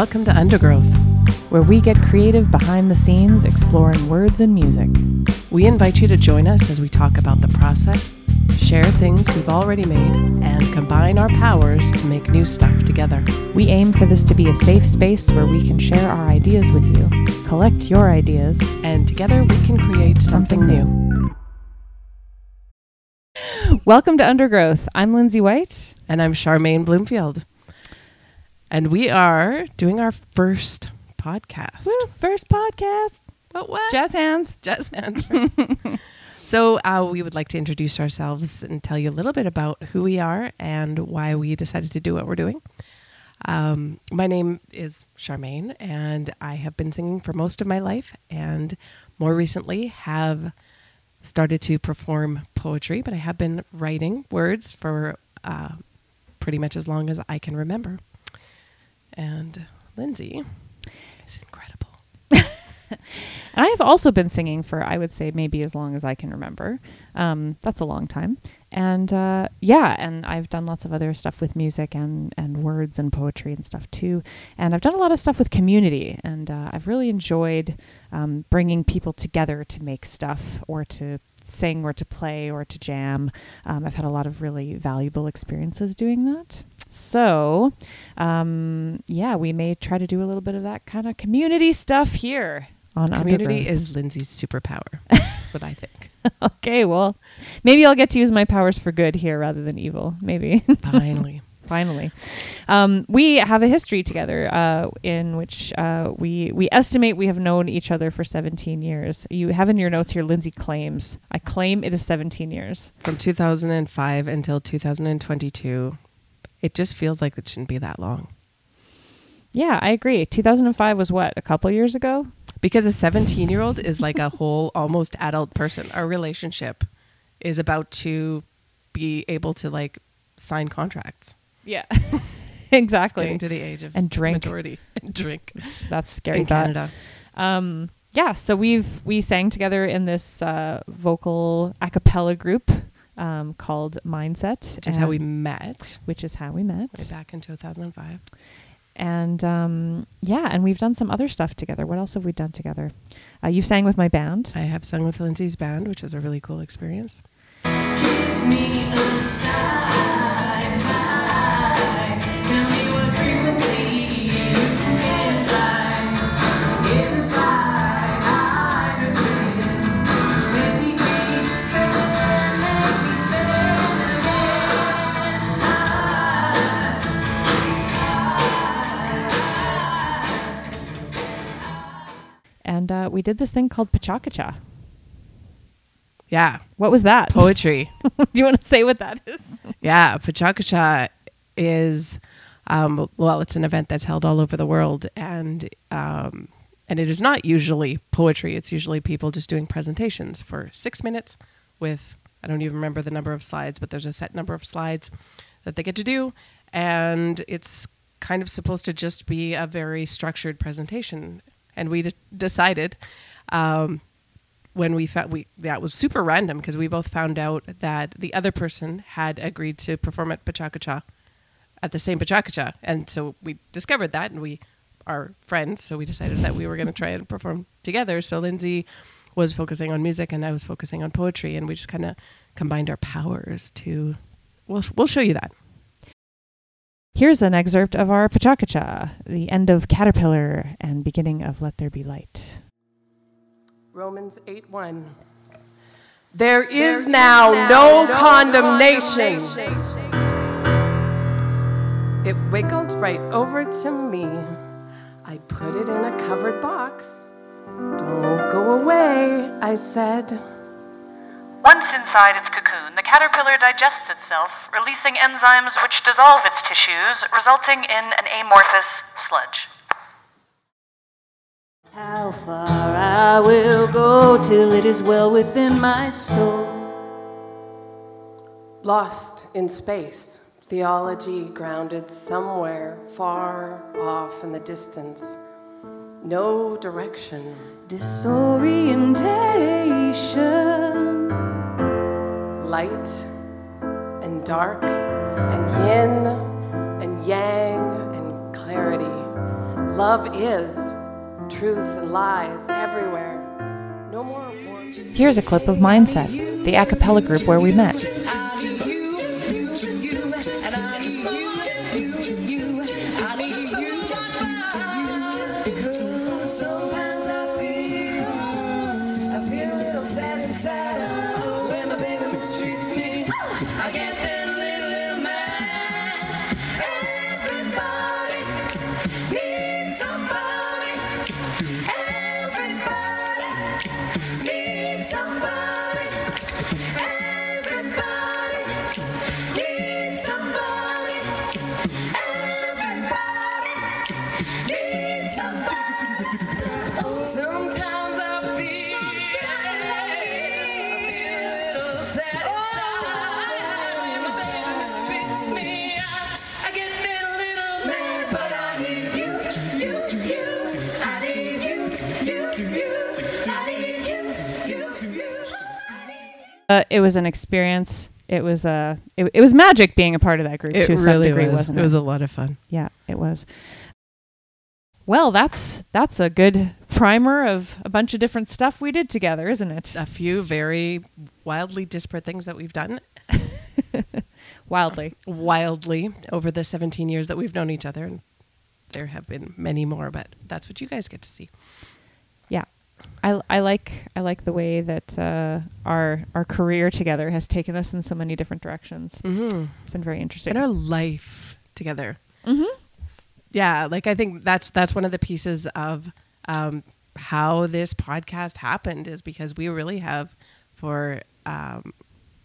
Welcome to Undergrowth. where we get creative behind the scenes exploring words and music. We invite you to join us as we talk about the process, share things we've already made, and combine our powers to make new stuff together. We aim for this to be a safe space where we can share our ideas with you, collect your ideas, And together we can create something new. Welcome to Undergrowth. I'm Lindsey White. And I'm Charmaine Bloomfield. And we are doing our first podcast. First podcast. What? What? Jazz hands. Jazz hands so uh, we would like to introduce ourselves and tell you a little bit about who we are and why we decided to do what we're doing. Um, my name is Charmaine, and I have been singing for most of my life, and more recently have started to perform poetry. But I have been writing words for uh, pretty much as long as I can remember. And Lindsey is incredible. And I have also been singing for, I would say, maybe as long as I can remember. Um, that's a long time. And uh, yeah, and I've done lots of other stuff with music and, and words and poetry and stuff too. And I've done a lot of stuff with community. And uh, I've really enjoyed um, bringing people together to make stuff or to sing or to play or to jam. Um, I've had a lot of really valuable experiences doing that. So, um, yeah, we may try to do a little bit of that kind of community stuff here on Community is Lindsey's superpower. That's what I think. okay. Well, maybe I'll get to use my powers for good here rather than evil. Maybe Finally. Finally, um, we have a history together uh, in which uh, we we estimate we have known each other for 17 years. You have in your notes here, Lindsey claims. I claim it is 17 years. From 2005 until 2022, it just feels like it shouldn't be that long. Yeah, I agree. 2005 was what a couple years ago. Because a 17 year old is like a whole, almost adult person. Our relationship is about to be able to like sign contracts. Yeah, exactly. Getting to the age of And drink. majority. And drink. That's scary. In thought. Canada. um yeah so we've we sang together in this uh vocal a cappella group um called mindset Which is how we met which is how we met way back in 2005. and um yeah and we've done some other stuff together what else have we done together uh, you sang with my band I have sung with Lindsey's band, which was a really cool experience. And uh we did this thing called PechaKucha Yeah. what was that Poetry. do you want to say what that is Yeah, PechaKucha is um, well, it's an event that's held all over the world, and um, and it is not usually poetry. It's usually people just doing presentations for six minutes with I don't even remember the number of slides, but there's a set number of slides that they get to do, and it's kind of supposed to just be a very structured presentation. And we d- decided. Um, when we found we that was super random because we both found out that the other person had agreed to perform at PechaKucha at the same PechaKucha, and so we discovered that, and we are friends, so we decided that we were going to try and perform together. So Lindsay was focusing on music, and I was focusing on poetry, and we just kind of combined our powers to. We'll we'll show you that. Here's an excerpt of our PechaKucha the end of caterpillar and beginning of let there be light Romans 8 1. There is now no condemnation. It wiggled right over to me. I put it in a covered box. Don't go away, I said. Once inside its cocoon, the caterpillar digests itself, releasing enzymes which dissolve its tissues, resulting in an amorphous sludge. How far I will go till it is well within my soul. Lost in space, theology grounded somewhere far off in the distance. No direction. Disorientation. Light and dark and yin and yang and clarity, love is. Truth and lies everywhere. No more. Here's a clip of Mindset, the a cappella group where we met. Uh, it was an experience. It was uh, it, it was magic being a part of that group It to some really degree, was. wasn't it it? was a lot of fun. yeah, it was. Well, that's that's a good primer of a bunch of different stuff we did together, isn't it? A few very wildly disparate things that we've done Wildly. wildly over the 17 years that we've known each other. And there have been many more, but that's what you guys get to see. I, I like I like the way that uh, our our career together has taken us in so many different directions. Mm-hmm. It's been very interesting. And our life together. mm-hmm. yeah like i think that's that's one of the pieces of um how this podcast happened is because we really have for um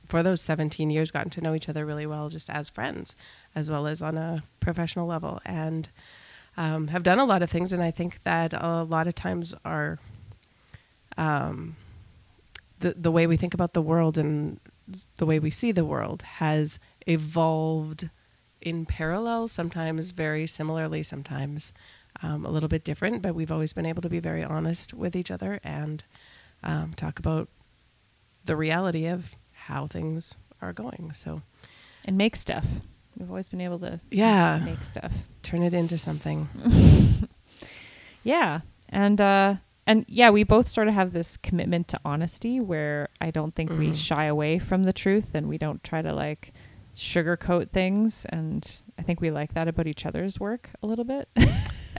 for those 17 years gotten to know each other really well just as friends as well as on a professional level and um, have done a lot of things and i think that a lot of times our um, the, the way we think about the world and the way we see the world has evolved in parallel, sometimes very similarly, sometimes um, a little bit different, but we've always been able to be very honest with each other and um, talk about the reality of how things are going. So, And make stuff. We've always been able to Yeah. make stuff. turn it into something. Yeah. And uh and yeah, we both sort of have this commitment to honesty where I don't think we Mhm. shy away from the truth and we don't try to like sugarcoat things and I think we like that about each other's work a little bit.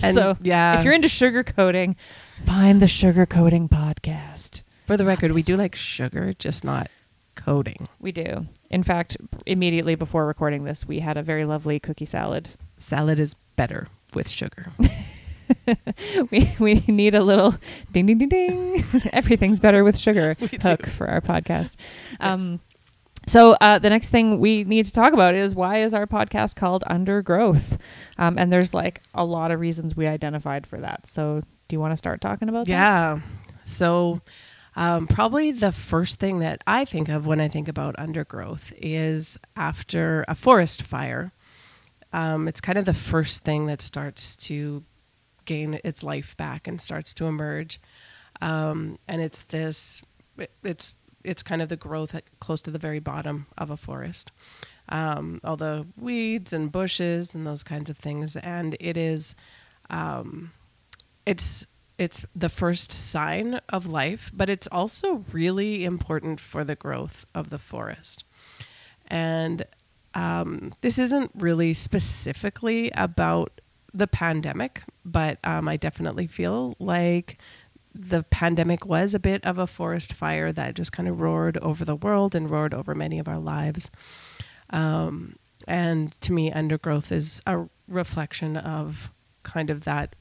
And so yeah, if you're into sugarcoating, find the sugarcoating podcast. for the record, we do like sugar, just not coating. We do. In fact, immediately before recording this, we had a very lovely cookie salad. Salad is better with sugar. we we need a little ding ding ding ding. Everything's better with sugar hook for our podcast. Um, so uh, the next thing we need to talk about is why is our podcast called Undergrowth? Um, and there's like a lot of reasons we identified for that. So do you want to start talking about that? Yeah. So, um, probably the first thing that I think of when I think about undergrowth is after a forest fire. Um, it's kind of the first thing that starts to gain its life back and starts to emerge. Um, and it's this, it- it's it's kind of the growth close to the very bottom of a forest. Um, all the weeds and bushes and those kinds of things, and it is um, it's it's the first sign of life, but it's also really important for the growth of the forest. And um, this isn't really specifically about the pandemic, but um, I definitely feel like the pandemic was a bit of a forest fire that just kind of roared over the world and roared over many of our lives. Um, and to me, undergrowth is a reflection of kind of that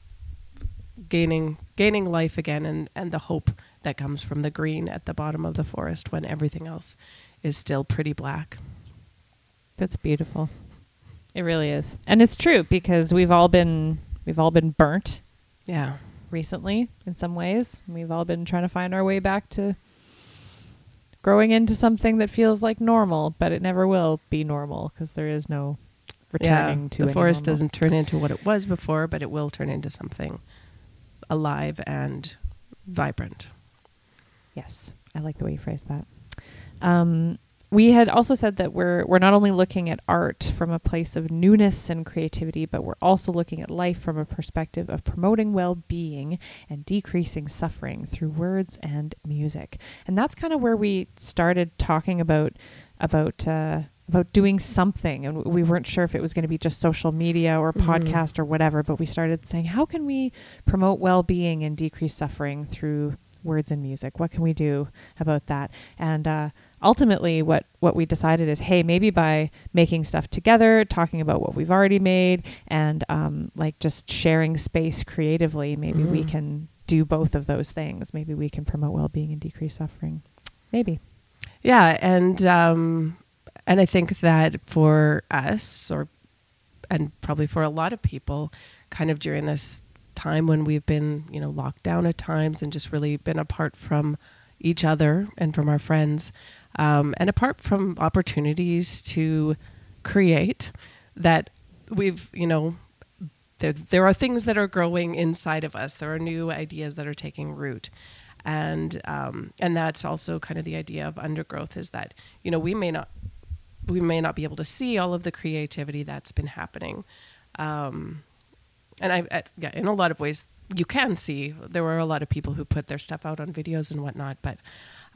gaining gaining life again and, and the hope that comes from the green at the bottom of the forest when everything else is still pretty black. That's beautiful. It really is. And it's true because we've all been we've all been burnt Yeah. recently in some ways. We've all been trying to find our way back to growing into something that feels like normal, but it never will be normal because there is no returning yeah. to the forest normal. doesn't turn into what it was before, but it will turn into something alive and vibrant. Yes, I like the way you phrased that. Um, we had also said that we're we're not only looking at art from a place of newness and creativity, but we're also looking at life from a perspective of promoting well-being and decreasing suffering through words and music. And that's kind of where we started talking about about uh, about doing something, and we weren't sure if it was going to be just social media or Mhm. podcast or whatever. But we started saying, how can we promote well-being and decrease suffering through words and music? What can we do about that? And uh, ultimately, what what we decided is, hey, maybe by making stuff together, talking about what we've already made, and um, like just sharing space creatively, maybe we Mhm. can do both of those things. Maybe we can promote well-being and decrease suffering. Maybe. Yeah, and um, and I think that for us, or and probably for a lot of people, kind of during this time when we've been, you know, locked down at times and just really been apart from each other and from our friends, um, and apart from opportunities to create, that we've, you know, there, there are things that are growing inside of us. There are new ideas that are taking root, and um, and that's also kind of the idea of undergrowth is that you know we may not we may not be able to see all of the creativity that's been happening, um, and I, yeah in a lot of ways you can see there were a lot of people who put their stuff out on videos and whatnot, but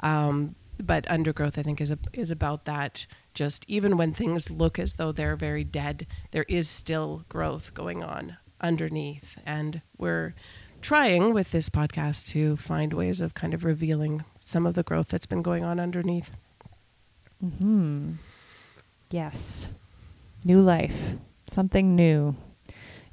um, but undergrowth I think is a, is about that. Just even when things look as though they're very dead, there is still growth going on underneath, and we're trying with this podcast to find ways of kind of revealing some of the growth that's been going on underneath. Hmm. Yes. New life. Something new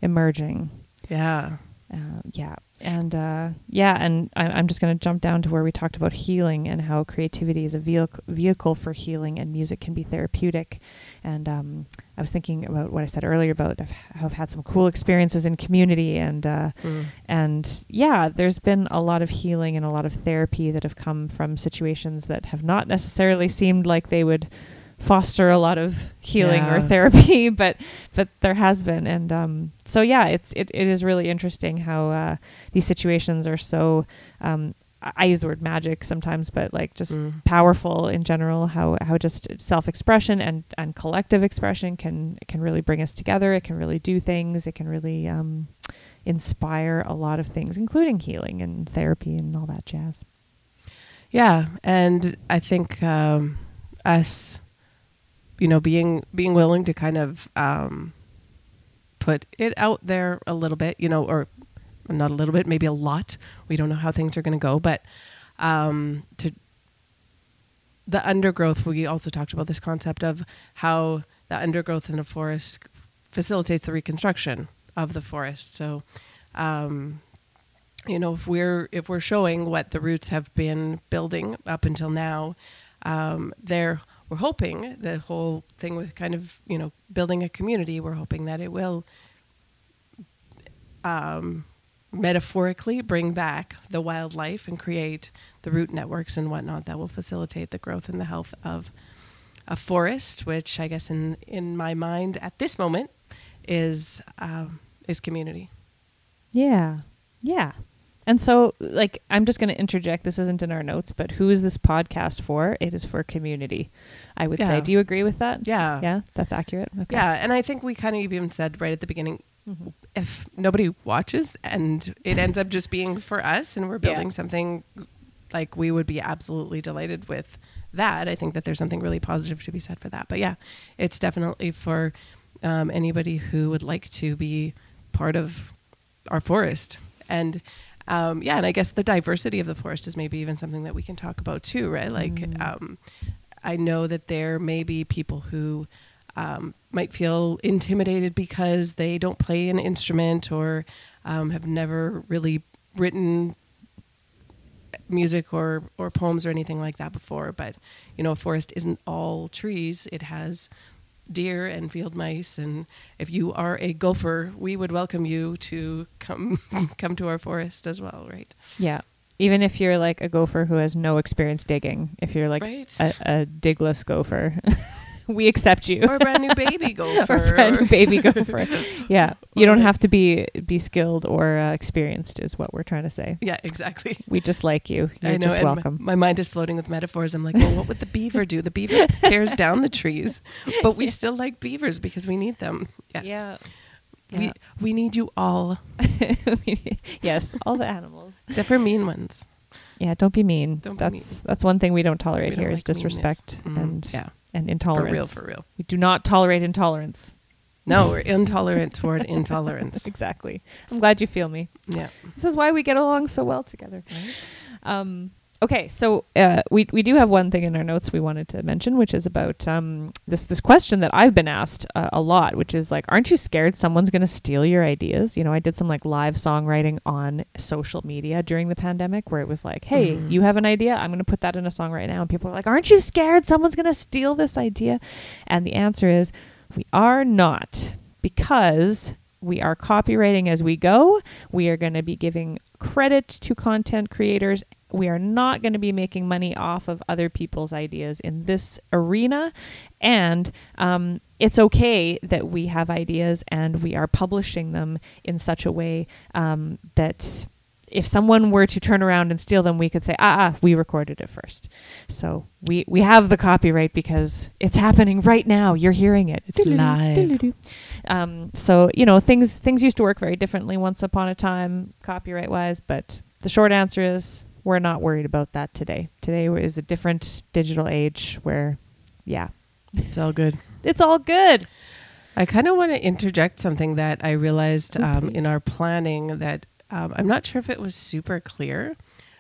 emerging. Yeah. Uh, yeah. And uh, yeah, and I, I'm just going to jump down to where we talked about healing and how creativity is a vehicle, vehicle for healing and music can be therapeutic. And um, I was thinking about what I said earlier about I've, how I've had some cool experiences in community and uh, Mm. and yeah, there's been a lot of healing and a lot of therapy that have come from situations that have not necessarily seemed like they would foster a lot of healing or therapy, but but there has been, and um, so yeah, it's it, it is really interesting how uh, these situations are so. Um, I I use the word magic sometimes, but like just Mm. powerful in general. How how just self expression and and collective expression can can really bring us together. It can really do things. It can really um, inspire a lot of things, including healing and therapy and all that jazz. Yeah, and I think um, us, you know, being being willing to kind of um, put it out there a little bit, you know, or not a little bit, maybe a lot. We don't know how things are going to go, but um, to the undergrowth. We also talked about this concept of how the undergrowth in a forest facilitates the reconstruction of the forest. So. Um, you know if we're if we're showing what the roots have been building up until now um, there we're hoping the whole thing with kind of you know building a community we're hoping that it will um, metaphorically bring back the wildlife and create the root networks and whatnot that will facilitate the growth and the health of a forest which i guess in in my mind at this moment is um, is community Yeah. Yeah. And so, like, I'm just going to interject. This isn't in our notes, but who is this podcast for? It is for community, I would say. Do you agree with that? yeah Yeah, that's accurate. Okay. Yeah, and I think we kind of even said right at the beginning, Mhm. if nobody watches and it ends up just being for us, and we're Yeah. building something like we would be absolutely delighted with that. I think that there's something really positive to be said for that. But yeah, it's definitely for um, anybody who would like to be part of our forest and. Um, yeah, and I guess the diversity of the forest is maybe even something that we can talk about too, right? Like, Mm. um, I know that there may be people who um, might feel intimidated because they don't play an instrument or um, have never really written music or, or poems or anything like that before. But, you know, a forest isn't all trees, it has deer and field mice. And if you are a gopher, we would welcome you to come, come to our forest as well, right? Yeah. Even if you're like a gopher who has no experience digging, if you're like right. a, a digless gopher, we accept you. or a brand new baby gopher. or brand new baby gopher. Yeah, you don't have to be be skilled or uh, experienced, is what we're trying to say. yeah, exactly. We just like you. You're I know. just and my- welcome. My, mind is floating with metaphors. I'm like, well, what would the beaver do? The beaver tears down the trees, but we still like beavers because we need them. Yes. Yeah. We we need you all, yes, all the animals. except for mean ones. Yeah, don't be mean. Don't be that's that's one thing we don't tolerate We don't here is like meanness. disrespect Mhm. and yeah, and for real, for real. We do not tolerate intolerance. No, we're intolerant toward intolerance. Exactly. I'm glad you feel me. Yeah. This is why we get along so well together. Um, okay, so uh, we we do have one thing in our notes we wanted to mention, which is about um, this this question that I've been asked uh, a lot, which is like, aren't you scared someone's going to steal your ideas? You know, I did some like live songwriting on social media during the pandemic, where it was like, hey, Mhm. you have an idea, I'm going to put that in a song right now, and people are like, aren't you scared someone's going to steal this idea? And the answer is, we are not because we are copywriting as we go. We are going to be giving credit to content creators. We are not going to be making money off of other people's ideas in this arena. And um, it's okay that we have ideas and we are publishing them in such a way um, that if someone were to turn around and steal them, we could say, ah, ah, we recorded it first. So we, we have the copyright because it's happening right now. You're hearing it. It's live. Um, so you know things things used to work very differently once upon a time, copyright wise. But the short answer is we're not worried about that today. Today is a different digital age where, yeah, It's all good. it's all good. I kind of want to interject something that I realized Oh, um, in our planning that um, I'm not sure if it was super clear.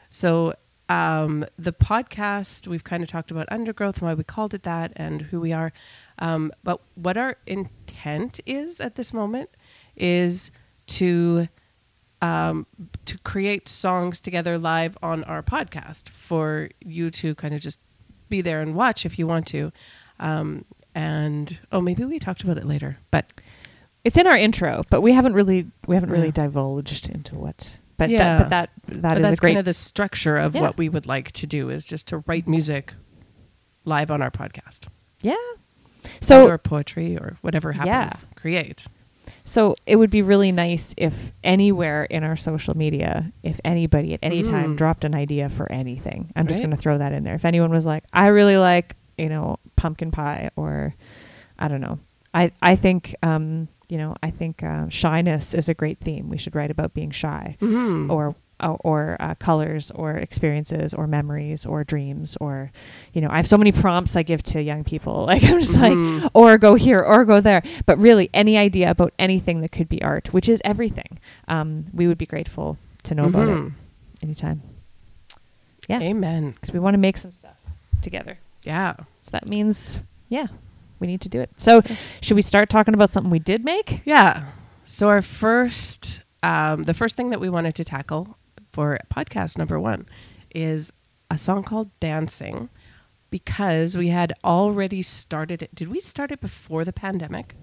So, um, the podcast, we've kind of talked about undergrowth and why we called it that and who we are. Um, but what our intent is at this moment is to um, to create songs together live on our podcast for you to kind of just be there and watch if you want to. Um, and oh, maybe we talked about it later, but It's in our intro, but we haven't really we haven't really Yeah. divulged into what. But Yeah. that, but that that but is that's great kind of the structure of Yeah. what we would like to do is just to write music live on our podcast. yeah. So or poetry or whatever happens, create. So it would be really nice if anywhere in our social media, if anybody at any time Mm. dropped an idea for anything, I'm just going to throw that in there. If anyone was like, I really like, you know, pumpkin pie, or I don't know, I I think, um, you know, I think uh, shyness is a great theme. We should write about being shy, Mhm. or or, or uh, colors, or experiences, or memories, or dreams, or you know, I have so many prompts I give to young people. Like I'm just Mhm. like, or go here, or go there. But really, any idea about anything that could be art, which is everything, um, we would be grateful to know about it Mhm. anytime. Yeah, Amen. because we want to make some stuff together. Yeah. So that means, yeah, we need to do it. So, should we start talking about something we did make? Yeah. So our first, um, the first thing that we wanted to tackle for podcast number one is a song called "Dancing," because we had already started it. Did we start it before the pandemic?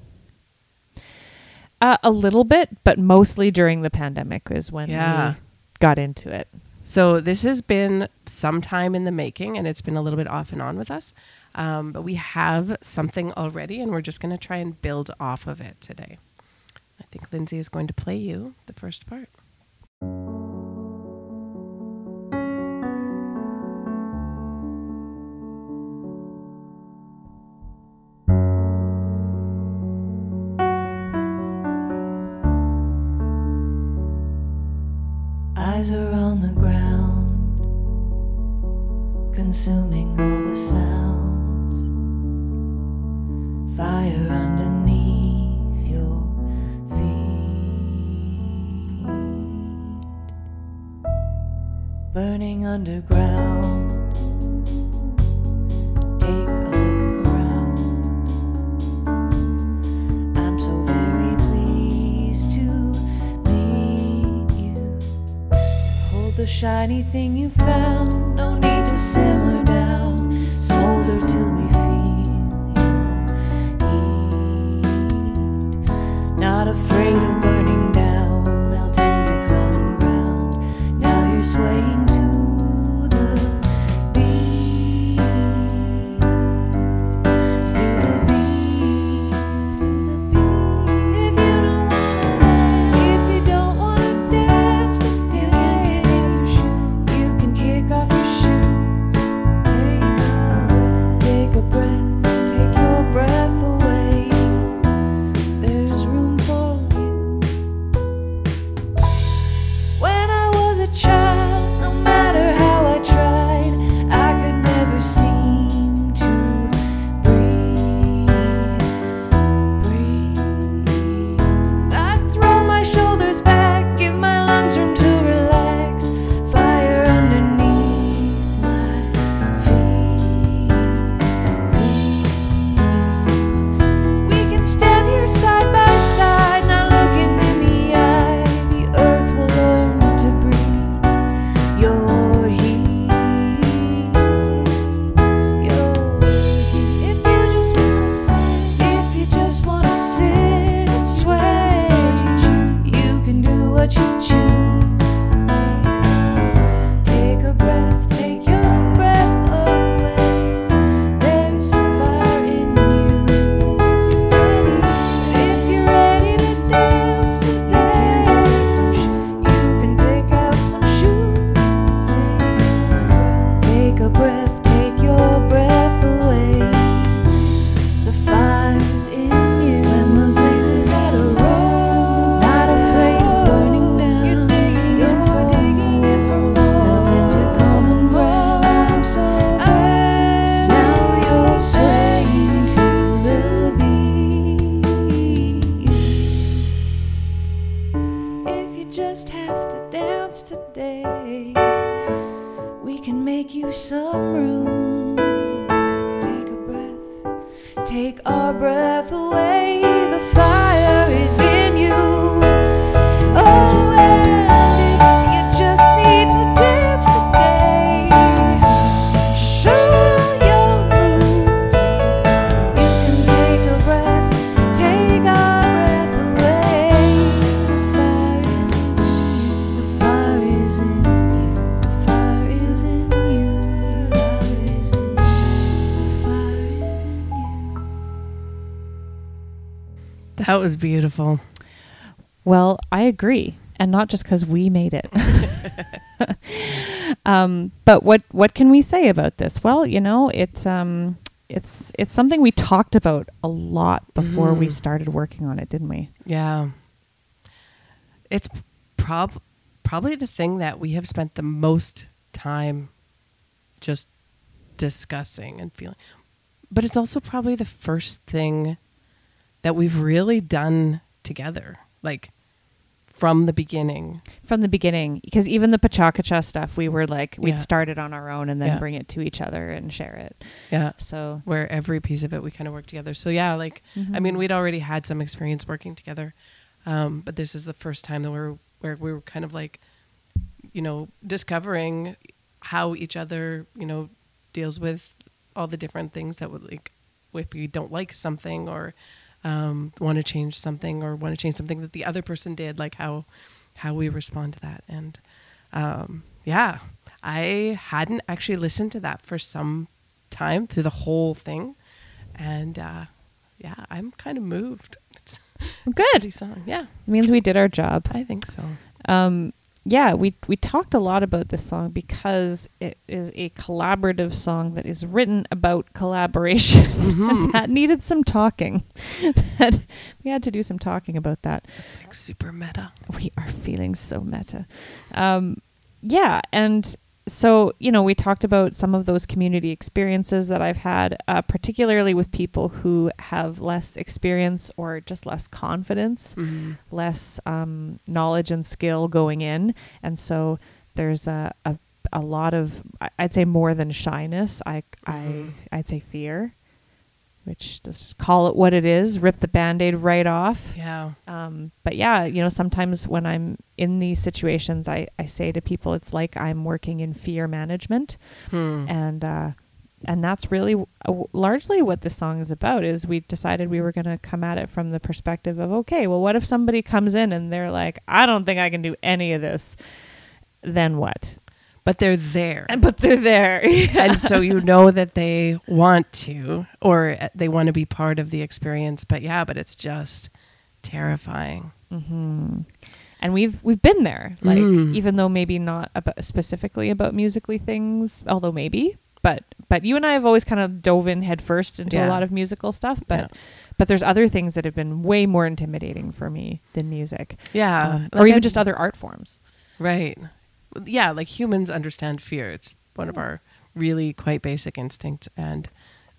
Uh, a little bit, but mostly during the pandemic is when Yeah. we got into it. So this has been some time in the making, and it's been a little bit off and on with us. Um, but we have something already, and we're just going to try and build off of it today. I think Lindsey is going to play you the first part. Agree, and not just because we made it. um, but what what can we say about this? Well, you know, it's um, it's it's something we talked about a lot before we Mhm. started working on it, didn't we? Yeah. It's prob probably the thing that we have spent the most time just discussing and feeling. But it's also probably the first thing that we've really done together. Like from the beginning. From the beginning, because even the PechaKucha stuff, we were like we'd Yeah. start it on our own and then Yeah. bring it to each other and share it. Yeah. So Where every piece of it we kind of work together. So yeah, like I mean, we'd already had some experience working together, um, but this is the first time that we're where we were kind of like, you know, discovering how each other, you know, deals with all the different things that would like if we don't like something or um, want to change something or want to change something that the other person did, like how how we respond to that. And um, yeah, I hadn't actually listened to that for some time through the whole thing, and uh, yeah, I'm kind of moved. It's good. song. Yeah, means we did our job. I think so. um, yeah, we we talked a lot about this song because it is a collaborative song that is written about collaboration. and that needed some talking. that we had to do some talking about that. It's like super meta. We are feeling so meta. Um, yeah, and so you know we talked about some of those community experiences that I've had, uh, particularly with people who have less experience or just less confidence less um, knowledge and skill going in, and so there's a, a a lot of I'd say more than shyness. I I I'd say fear, which just call it what it is. Rip the band-aid right off. Yeah. Um, but yeah, you know, sometimes when I'm in these situations, I, I say to people, it's like I'm working in fear management, Hmm. and uh, and that's really w- uh, largely what this song is about. Is we decided we were going to come at it from the perspective of, okay, well, what if somebody comes in and they're like, I don't think I can do any of this. Then what? But they're there. And but they're there. and so you know that they want to or uh, they want to be part of the experience but yeah but it's just terrifying and we've we've been there like Mm. even though maybe not about specifically about musically things although maybe but but you and I have always kind of dove in headfirst into a lot of musical stuff but Yeah. but there's other things that have been way more intimidating for me than music yeah Um, Like or even I- just other art forms right yeah like humans understand fear. It's one of our really quite basic instincts. And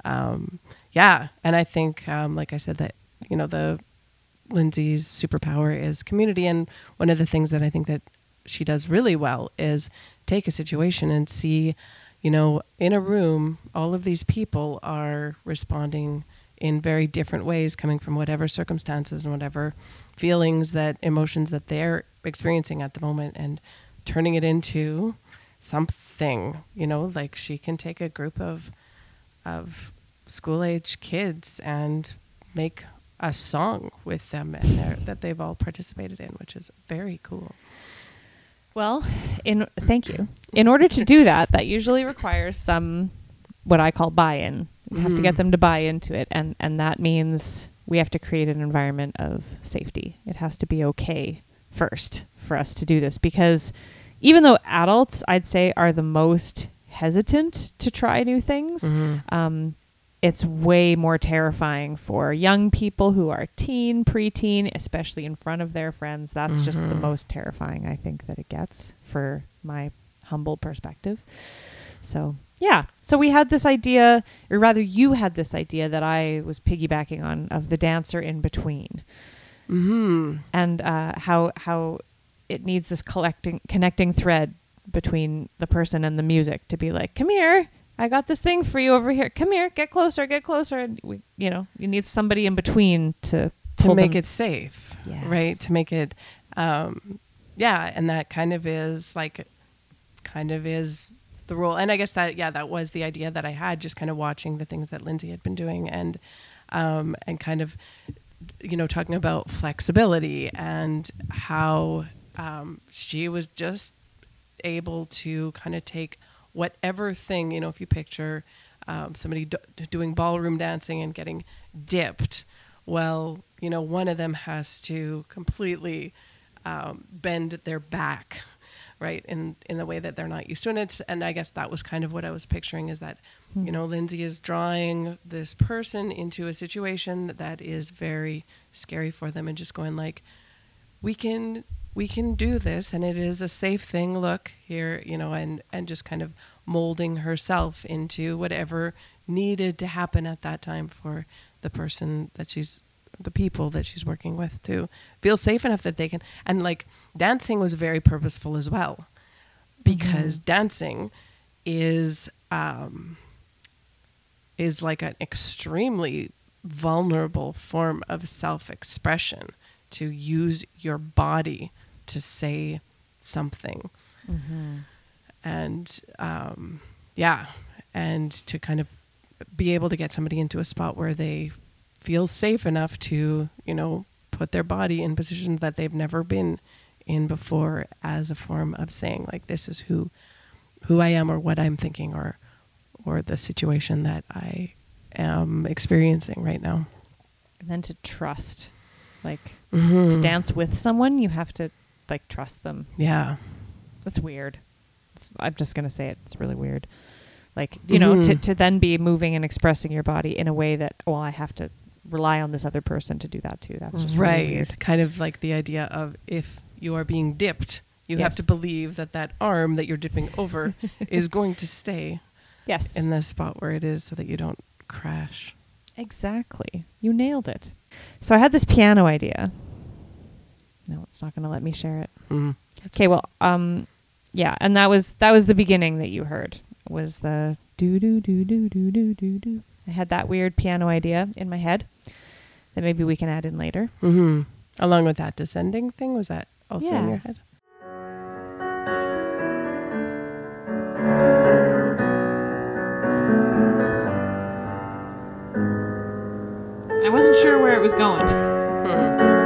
um yeah. And i think um like i said that you know the lindsey's superpower is community. And one of the things that i think that she does really well is take a situation and see you know in a room all of these people are responding in very different ways coming from whatever circumstances and whatever feelings that emotions that they're experiencing at the moment. And turning it into something you know like she can take a group of of school age kids and make a song with them and their, that they've all participated in which is very cool. Well in thank you. In order to do that that usually requires some what I call buy-in. We have to get Mhm. them to buy into it and and that means we have to create an environment of safety. It has to be okay first for us to do this because even though adults I'd say are the most hesitant to try new things Mhm. um, it's way more terrifying for young people who are teen, preteen, especially in front of their friends. That's just the Mhm. most terrifying I think that it gets for my humble perspective. So, yeah. So we had this idea, or rather, you had this idea that I was piggybacking on of the dancer in between Mhm. and uh, how how it needs this collecting connecting thread between the person and the music to be like, "Come here, I got this thing for you over here. Come here, get closer, get closer." And we, you know, you need somebody in between to to make them- it safe, right? To make it, um, yeah, and that kind of is like, kind of is the role. And I guess that yeah, that was the idea that I had, just kind of watching the things that Lindsey had been doing, and um, and kind of, you know, talking about flexibility and how um, she was just able to kind of take whatever thing you know if you picture um, somebody do- doing ballroom dancing and getting dipped well you know one of them has to completely um, bend their back right in in the way that they're not used to and it's and i guess that was kind of what i was picturing is that you know lindsey is drawing this person into a situation that is very scary for them and just going like we can we can do this and it is a safe thing. Look here you know and and just kind of molding herself into whatever needed to happen at that time for the person that she's the people that she's working with to feel safe enough that they can and like dancing was very purposeful as well. Because dancing is um is like an extremely vulnerable form of self-expression to use your body to say something. And um, yeah. And to kind of be able to get somebody into a spot where they feel safe enough to you know put their body in positions that they've never been in before as a form of saying like this is who who I am or what I'm thinking or or the situation that I am experiencing right now. and then to trust, like Mm-hmm. to dance with someone, you have to like trust them. Yeah. That's weird. It's, I'm just gonna say it. It's really weird. Like you know, to Mhm. to then be moving and expressing your body in a way that well, I have to rely on this other person to do that too. That's just really right. weird. Kind of like the idea of if you are being dipped, you have to believe that that arm that you're dipping over is going to stay Yes. in the spot where it is so that you don't crash. Exactly. You nailed it. So I had this piano idea. No, it's not going to let me share it. Mm. Okay, well, um yeah, and that was that was the beginning that you heard. Was the do do do do do do do do. I had that weird piano idea in my head that maybe we can add in later. hmm Along with that descending thing, was that also in your head? I wasn't sure where it was going.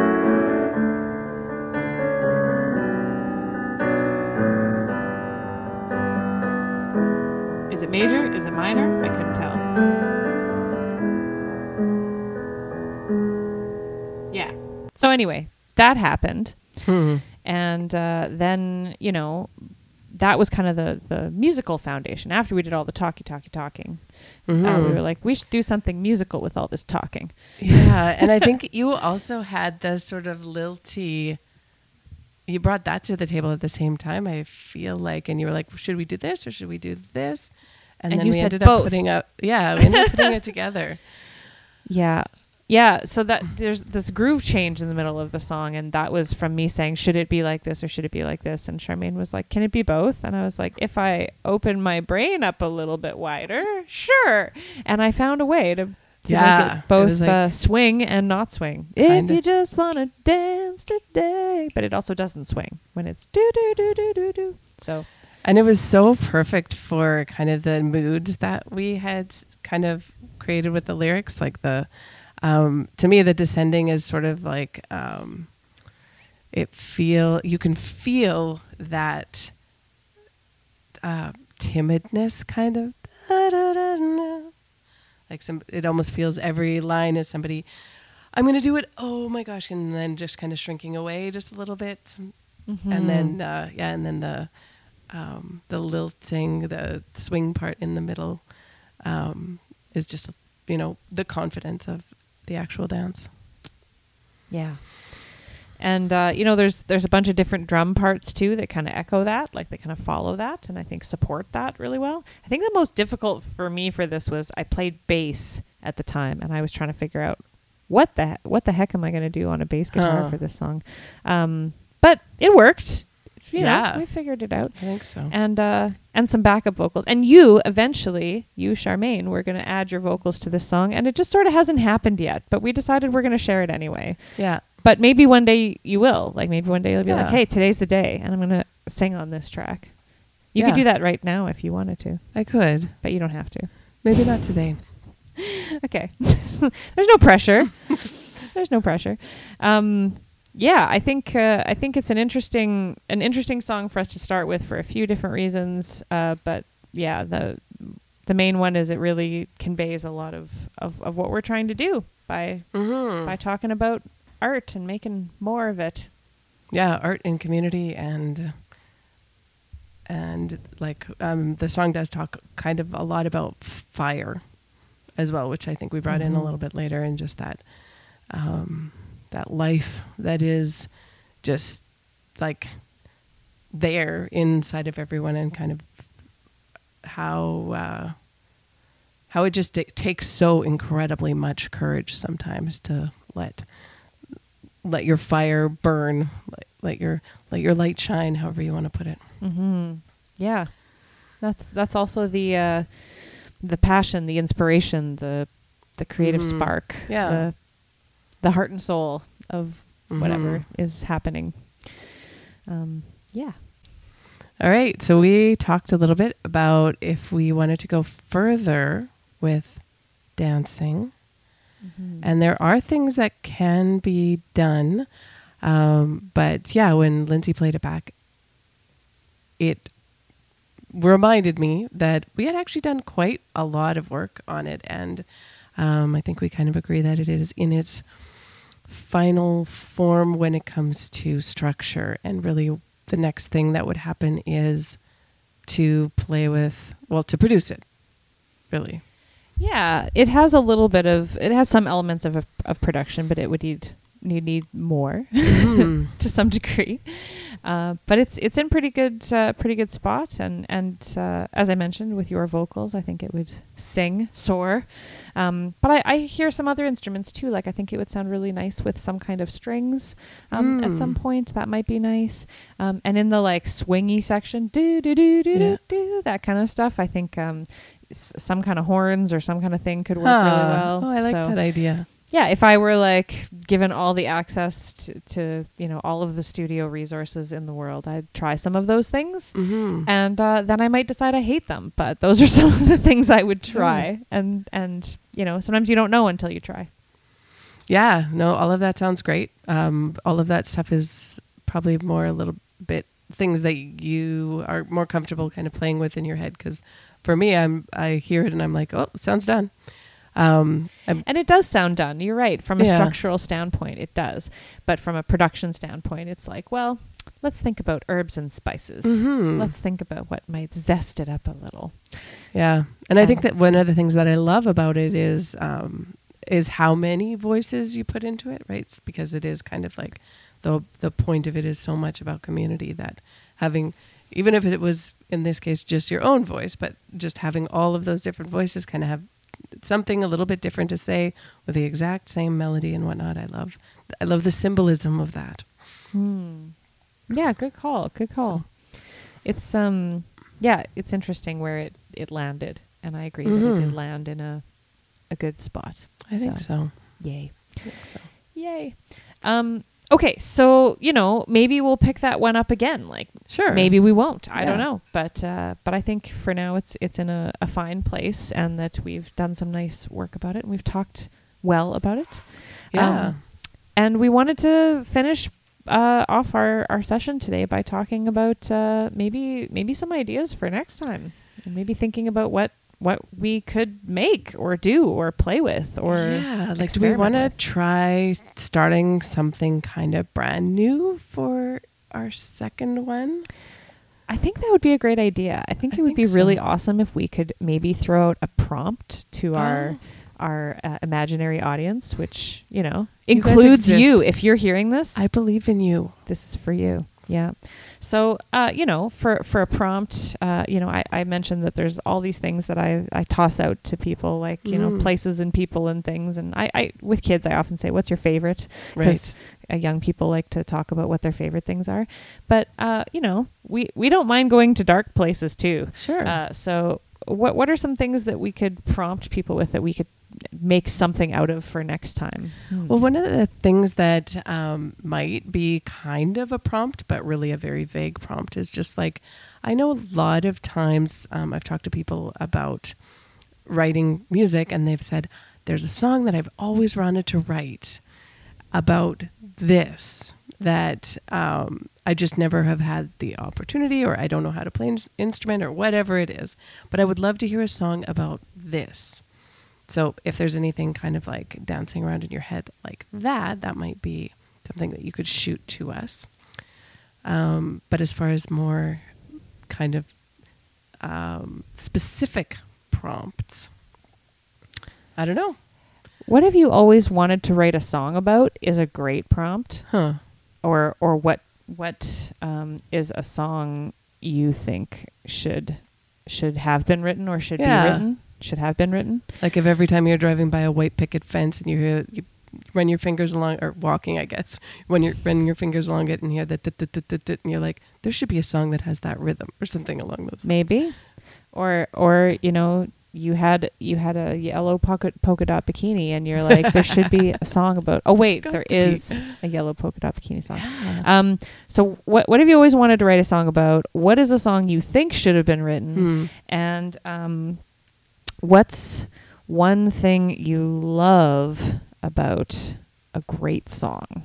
Is it major? Is it minor? I couldn't tell. So anyway, that happened, Hmm. and uh, then you know that was kind of the the musical foundation. After we did all the talky talky talking, uh, we Mhm. were like, we should do something musical with all this talking. Yeah, and I think you also had the sort of lilty. You brought that to the table at the same time. I feel like, and you were like, "Should we do this or should we do this?" And, And then we ended both. up putting up. Yeah, we ended up putting it together. Yeah. Yeah, so that there's this groove change in the middle of the song, and that was from me saying, "Should it be like this or should it be like this?" And Charmaine was like, "Can it be both?" And I was like, "If I open my brain up a little bit wider, sure." And I found a way to, to Yeah, make it it both was like- uh, swing and not swing. If you just wanna dance today, but it also doesn't swing when it's do do do do do do. So And it was so perfect for kind of the moods that we had kind of created with the lyrics. Like the, um, to me, the descending is sort of like, um, it feel, you can feel that uh, timidness kind of. Like some, it almost feels every line is somebody, I'm going to do it. Oh my gosh. And then just kind of shrinking away just a little bit. And then, uh, yeah, and then the, um, the lilting, the swing part in the middle, um, is just you know the confidence of the actual dance. Yeah. And uh, you know, there's there's a bunch of different drum parts too that kind of echo that, like they kind of follow that, and I think support that really well. I think the most difficult for me for this was I played bass at the time, and I was trying to figure out what the what the heck am I going to do on a bass guitar Huh. for this song. Um, but it worked. You Yeah. know, we figured it out. I think so. And uh, and some backup vocals. And you eventually, you Charmaine, were going to add your vocals to this song, and it just sort of hasn't happened yet. But we decided we're going to share it anyway. yeah. But maybe one day you will. Like maybe one day you'll be like, "Hey, today's the day, and I'm going to sing on this track." You Yeah. could do that right now if you wanted to, I could. but you don't have to. Maybe not today. Okay. There's no pressure. There's no pressure. Um, yeah, I think uh, I think it's an interesting an interesting song for us to start with for a few different reasons. Uh, but yeah, the the main one is it really conveys a lot of, of, of what we're trying to do by Mm-hmm. by talking about art and making more of it. yeah art and community and and like um, the song does talk kind of a lot about fire as well which i think we brought in a Mhm. little bit later and just that um, that life that is just like there inside of everyone and kind of how uh, how it just ta- takes so incredibly much courage sometimes to let let your fire burn, let, let your let your light shine, however you want to put it. Mm-hmm. Yeah, that's that's also the uh, the passion, the inspiration, the the creative Mhm. spark, Yeah. the the heart and soul of whatever Mhm. is happening. Um, yeah, All right, so we talked a little bit about if we wanted to go further with dancing, and there are things that can be done. Um, but yeah, when Lindsey played it back, it reminded me that we had actually done quite a lot of work on it, and um, I think we kind of agree that it is in its final form when it comes to structure. And really, the next thing that would happen is to play with, well, to produce it, really. yeah. It has a little bit of it has some elements of of production, but it would need need need more Mhm. to some degree. Uh, but it's it's in pretty good uh, pretty good spot, and and uh, as I mentioned with your vocals, I think it would sing soar. Um, but I, I hear some other instruments too. Like I think it would sound really nice with some kind of strings um, at some Mm. point. That might be nice. Um, and in the like swingy section, do do do do Yeah. do do that kind of stuff. I think um, s- some kind of horns or some kind of thing could work really well. Oh, I like So- that idea. Yeah, if I were like given all the access to, to you know all of the studio resources in the world, I'd try some of those things, Mm-hmm. and uh, then I might decide I hate them. But those are some of the things I would try, and and you know sometimes you don't know until you try. Yeah, no, all of that sounds great. Um, all of that stuff is probably more a little bit things that you are more comfortable kind of playing with in your head. Because for me, I'm I hear it and I'm like, oh, sounds done. Um, And it does sound done. You're right. From a Yeah. structural standpoint, it does. But from a production standpoint, it's like, well, let's think about herbs and spices. Mhm. Let's think about what might zest it up a little. yeah, and I think Um, that one of the things that I love about it is um, is how many voices you put into it, right? It's because it is kind of like the the point of it is so much about community that having even if it was in this case just your own voice, but just having all of those different voices kind of have something a little bit different to say with the exact same melody and whatnot. I love I love the symbolism of that. Hmm. Yeah, good call. Good call. It's um yeah, it's interesting where it it landed, and I agree that it did Mhm. land in a a good spot. I think so. Yay. I think so. Yay. Um okay, so, you know, maybe we'll pick that one up again. Like Sure. maybe we won't. I don't know. But uh but I think for now it's it's in a, a fine place and that we've done some nice work about it and we've talked well about it. Yeah. Um, and we wanted to finish uh, off our, our session today by talking about uh, maybe maybe some ideas for next time, and maybe thinking about what what we could make or do or play with or yeah, like do we want to try starting something kind of brand new for our second one? I think that would be a great idea. I think I it would be think really awesome if we could maybe throw out a prompt to our Oh. our uh, imaginary audience, which you know You includes you. If you're hearing this, I believe in you. this is for you. Yeah. So, uh, you know, for, for a prompt, uh, you know, I, I mentioned that there's all these things that I, I toss out to people, like, you know, Mm. places and people and things. And I, I, with kids, I often say, what's your favorite? 'Cause, uh, young people like to talk about what their favorite things are. But, uh, you know, we, we don't mind going to dark places too. Sure. Uh, so what, what are some things that we could prompt people with that we could make something out of for next time? Well, one of the things that um, might be kind of a prompt, but really a very vague prompt, is just like I know a lot of times um, I've talked to people about writing music, and they've said, There's a song that I've always wanted to write about this that um, I just never have had the opportunity, or I don't know how to play an instrument, or whatever it is. But I would love to hear a song about this. So if there's anything kind of like dancing around in your head like that, that might be something that you could shoot to us. Um, but as far as more kind of um, specific prompts, I don't know. What have you always wanted to write a song about is a great prompt. Huh. Or or what what um, is a song you think should should have been written or should Yeah. be written? Should have been written? Like if every time you're driving by a white picket fence and you hear you run your fingers along or walking, I guess, when you're running your fingers along it and you hear that and you're like, there should be a song that has that rhythm or something along those lines. Maybe. Or or you know, you had you had a yellow polka, polka dot bikini and you're like there should be a song about Oh wait, there is a yellow polka dot bikini song. Um so what what have you always wanted to write a song about? What is a song you think should have been written? Hmm. And um, what's one thing you love about a great song?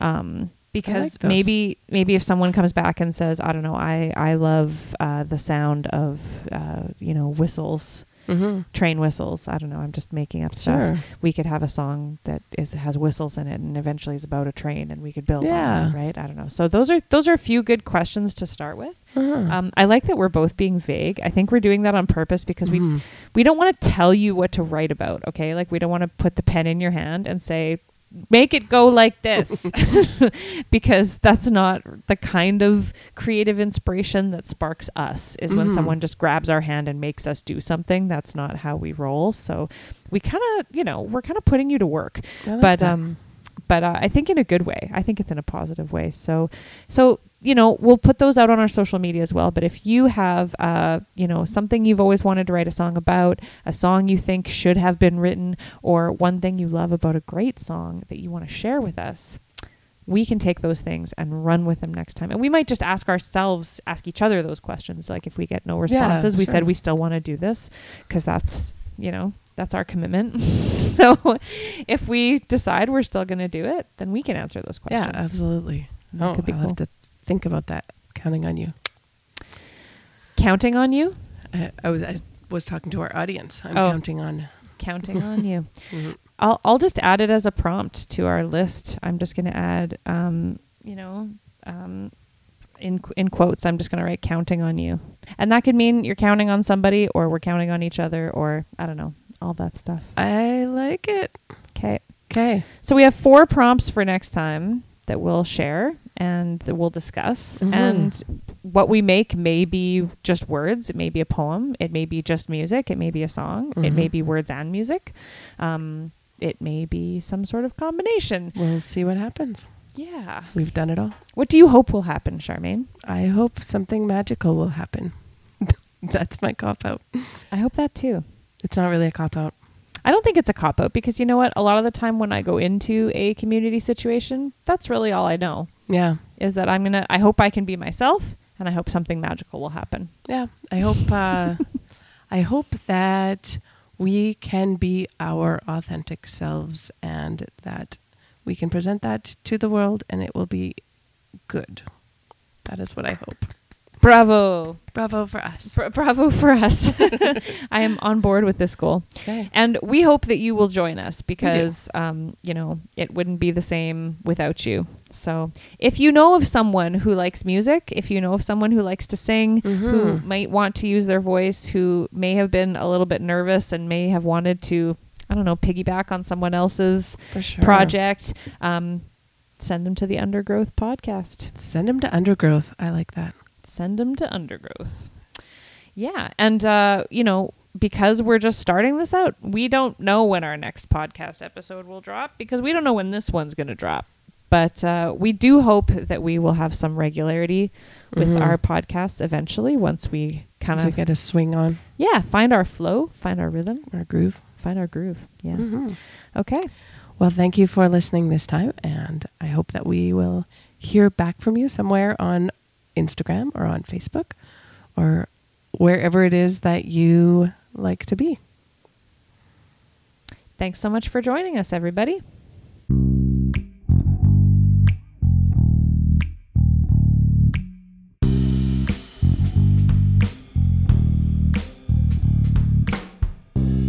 Um, because those. maybe maybe if someone comes back and says, I don't know, I I love uh, the sound of uh, you know whistles, Mm-hmm. train whistles. I don't know. I'm just making up stuff. We could have a song that is has whistles in it, and eventually is about a train, and we could build on Yeah. that, right? I don't know. So those are those are a few good questions to start with. Uh-huh. Um, I like that we're both being vague. I think we're doing that on purpose because we Mhm. we don't want to tell you what to write about. Okay, like we don't want to put the pen in your hand and say make it go like this because that's not the kind of creative inspiration that sparks us is when Mhm. someone just grabs our hand and makes us do something that's not how we roll so we kind of you know we're kind of putting you to work like but that. um but uh, I think in a good way. I think it's in a positive way. So so you know we'll put those out on our social media as well. But if you have uh you know something you've always wanted to write a song about, a song you think should have been written, or one thing you love about a great song that you want to share with us. We can take those things and run with them next time. And we might just ask ourselves, ask each other those questions. Like if we get no responses, we said we still want to do this because that's, you know, that's our commitment. so if we decide we're still going to do it, then we can answer those questions. Yeah, absolutely. That oh, could be I'll cool. Think about that. Counting on you. Counting on you, I, I was I was talking to our audience. I'm Oh. counting on. counting on you. Mhm. I'll I'll just add it as a prompt to our list. I'm just going to add, um, you know, um, in in quotes. I'm just going to write "counting on you," and that could mean you're counting on somebody, or we're counting on each other, or I don't know, all that stuff. I like it. Okay. Okay. So we have four prompts for next time that we'll share and we'll discuss. Mhm. And what we make may be just words. It may be a poem. It may be just music. It may be a song. It may be words and music. Um, it may be some sort of combination. We'll see what happens. Yeah. We've done it all. What do you hope will happen, Charmaine? I hope something magical will happen. That's my cop out. I hope that too. It's not really a cop out. I don't think it's a cop out because you know what? A lot of the time when I go into a community situation, that's really all I know Yeah. is that I'm going to, I hope I can be myself and I hope something magical will happen. Yeah. I hope uh I hope that we can be our authentic selves and that we can present that to the world and it will be good. That is what I hope. Bravo. Bravo for us. Bra- bravo for us. I am on board with this goal. Okay. And we hope that you will join us because, um, you know, it wouldn't be the same without you. So if you know of someone who likes music, if you know of someone who likes to sing, who Mhm. might want to use their voice, who may have been a little bit nervous and may have wanted to, I don't know, piggyback on someone else's sure. project, um, send them to the Undergrowth podcast. Send them to Undergrowth. I like that. Send them to Undergrowth. Yeah, and uh, you know, because we're just starting this out, we don't know when our next podcast episode will drop because we don't know when this one's going to drop. But uh, we do hope that we will have some regularity with Mhm. our podcasts eventually once we kind of get a swing on yeah find our flow, find our rhythm, our groove. find our groove. Yeah. Mhm. Okay. Well, thank you for listening this time, and I hope that we will hear back from you somewhere on Instagram or on Facebook or wherever it is that you like to be. Thanks so much for joining us, everybody.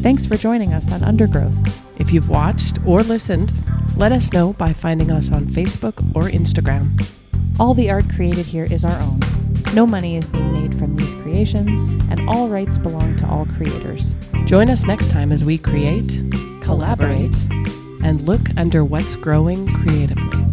Thanks for joining us on Undergrowth. If you've watched or listened, let us know by finding us on Facebook or Instagram. All the art created here is our own. No money is being made from these creations, and all rights belong to all creators. Join us next time as we create, collaborate, and look under what's growing creatively.